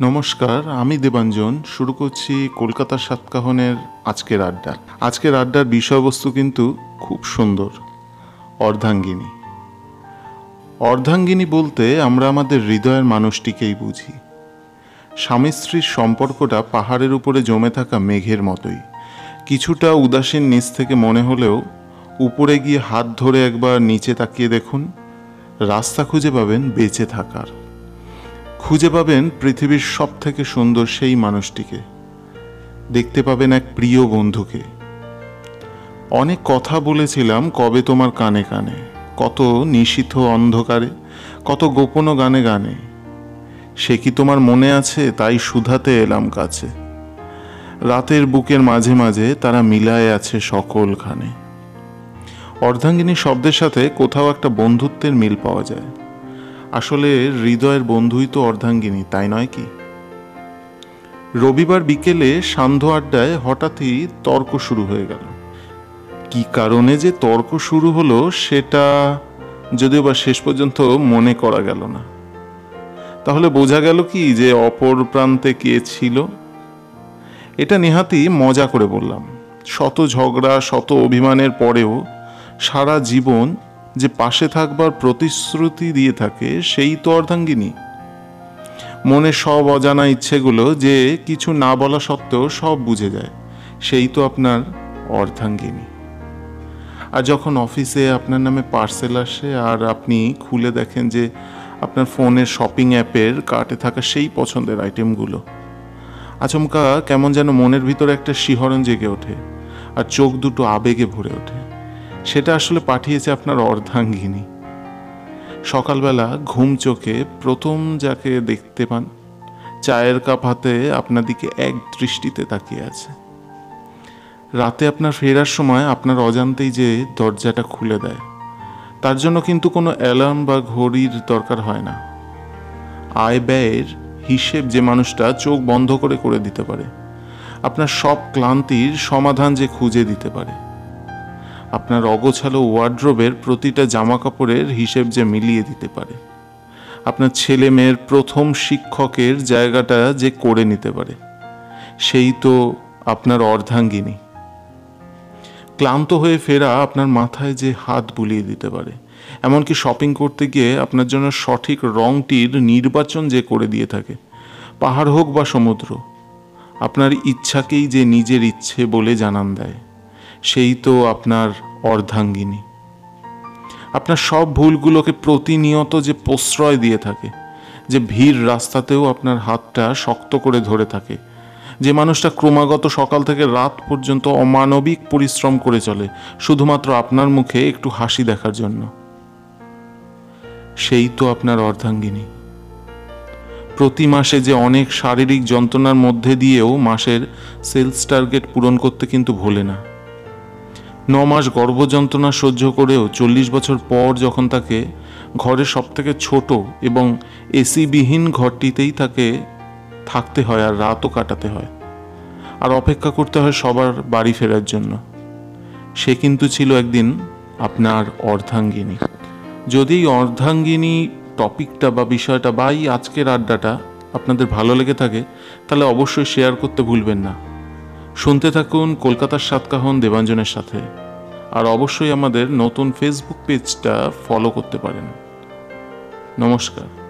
নমস্কার, আমি দেবাঞ্জন। শুরু করছি কলকাতার সাতকাহনের আজকের আড্ডা আজকের আড্ডার বিষয়বস্তু কিন্তু খুব সুন্দর, অর্ধাঙ্গিনী। অর্ধাঙ্গিনী বলতে আমরা আমাদের হৃদয়ের মানুষটিকেই বুঝি। স্বামী স্ত্রীর সম্পর্কটা পাহাড়ের উপরে জমে থাকা মেঘের মতোই। কিছুটা উদাসীন নিচ থেকে মনে হলেও উপরে গিয়ে হাত ধরে একবার নিচে তাকিয়ে দেখুন, রাস্তা খুঁজে পাবেন বেঁচে থাকার। খুঁজে পাবেন পৃথিবীর সব থেকে সুন্দর সেই মানুষটিকে। দেখতে পাবেন এক প্রিয় বন্ধুকে। অনেক কথা বলেছিলাম কবে তোমার কানে কানে। কত নিশীথ অন্ধকারে, কত গোপন গানে গানে। সে কি তোমার মনে আছে? তাই সুধাতে এলাম কাছে। রাতের বুকের মাঝে মাঝে তারা মিলায় আছে সকলখানে অর্ধাঙ্গিনী শব্দের সাথে কোথাও একটা বন্ধুত্বের মিল পাওয়া যায়। আসলে হৃদয়ের বন্ধুই তো অর্ধাঙ্গিনী, তাই নয় কি? রবিবার বিকেলে সান্ধ্য আড্ডায় হঠাৎই তর্ক শুরু হয়ে গেল। কি কারণে যে তর্ক শুরু হলো সেটা যদিও বা শেষ পর্যন্ত মনে করা গেল না। তাহলে বোঝা গেল কি যে অপর প্রান্তে কে ছিল? এটা নেহাতি মজা করে বললাম। শত ঝগড়া, শত অভিমানের পরেও সারা জীবন যে পাশে থাকবার প্রতিশ্রুতি দিয়ে থাকে, সেই তো অর্ধাঙ্গিনী। মনে সব অজানা ইচ্ছেগুলো যে কিছু না বলা সত্ত্বেও সব বুঝে যায়, সেই তো আপনার অর্ধাঙ্গিনী। আর যখন অফিসে আপনার নামে পার্সেল আসে আর আপনি খুলে দেখেন যে আপনার ফোনের শপিং অ্যাপের কার্টে থাকা সেই পছন্দের আইটেমগুলো, আচমকা কেমন যেন মনের ভিতরে একটা শিহরণ জেগে ওঠে আর চোখ দুটো আবেগে ভরে ওঠে। সেটা আসলে পাঠিয়েছে আপনার অর্ধাঙ্গিনী। সকালবেলা ঘুম চোখে প্রথম যাকে দেখতে পান, চায়ের কাপ হাতে আপনার দিকে এক দৃষ্টিতে তাকিয়ে আছে। রাতে আপনার ফেরার সময় আপনার অজান্তেই যে দরজাটা খুলে দেয়, তার জন্য কিন্তু কোনো অ্যালার্ম বা ঘড়ির দরকার হয় না। আয় ব্যয়ের হিসেব যে মানুষটা চোখ বন্ধ করে করে দিতে পারে, আপনার সব ক্লান্তির সমাধান যে খুঁজে দিতে পারে। আপনার অগোছালো ওয়ার্ড্রোবের প্রতিটা জামা কাপড়ের হিসেব যে মিলিয়ে দিতে পারে। আপনার ছেলে মেয়ের প্রথম শিক্ষকের জায়গাটা যে করে নিতে পারে, সেই তো আপনার অর্ধাঙ্গিনী। ক্লান্ত হয়ে ফেরা আপনার মাথায় যে হাত বুলিয়ে দিতে পারে, এমনকি শপিং করতে গিয়ে আপনার জন্য সঠিক রংটির নির্বাচন যে করে দিয়ে থাকে, পাহাড় হোক বা সমুদ্র, আপনার ইচ্ছাকেই যে নিজের ইচ্ছে বলে জানান দেয়। সেই তো আপনার অর্ধাঙ্গিনী। আপনার সব ভুলগুলোকে প্রতিনিয়ত যে প্রশ্রয় দিয়ে থাকে, যে ভিড় রাস্তাতেও আপনার হাতটা শক্ত করে ধরে থাকে, যে মানুষটা ক্রমাগত সকাল থেকে রাত পর্যন্ত অমানবিক পরিশ্রম করে চলে, শুধুমাত্র আপনার মুখে একটু হাসি দেখার জন্য। সেই তো আপনার অর্ধাঙ্গিনী। প্রতি মাসে যে অনেক শারীরিক যন্ত্রণার মধ্যে দিয়েও মাসের সেলস টার্গেট পূরণ করতে কিন্তু ভোলে না। ন মাস গর্ভযন্ত্রণা সহ্য করেও চল্লিশ বছর পর যখন তাকে ঘরের সব থেকে ছোট এবং এসিবিহীন ঘরটিতেই তাকে থাকতে হয় আর রাতও কাটাতে হয় আর অপেক্ষা করতে হয় সবার বাড়ি ফেরার জন্য। সে কিন্তু ছিল একদিন আপনার অর্ধাঙ্গিনী। যদি অর্ধাঙ্গিনী টপিকটা বা বিষয়টা বা এই আজকের আড্ডাটা আপনাদের ভালো লেগে থাকে, তাহলে অবশ্যই শেয়ার করতে ভুলবেন না। শুনতে থাকুন কলকাতার সাতকাহন দেবাঞ্জনের সাথে। আর অবশ্যই আমাদের নতুন ফেসবুক পেজটা ফলো করতে পারেন। নমস্কার।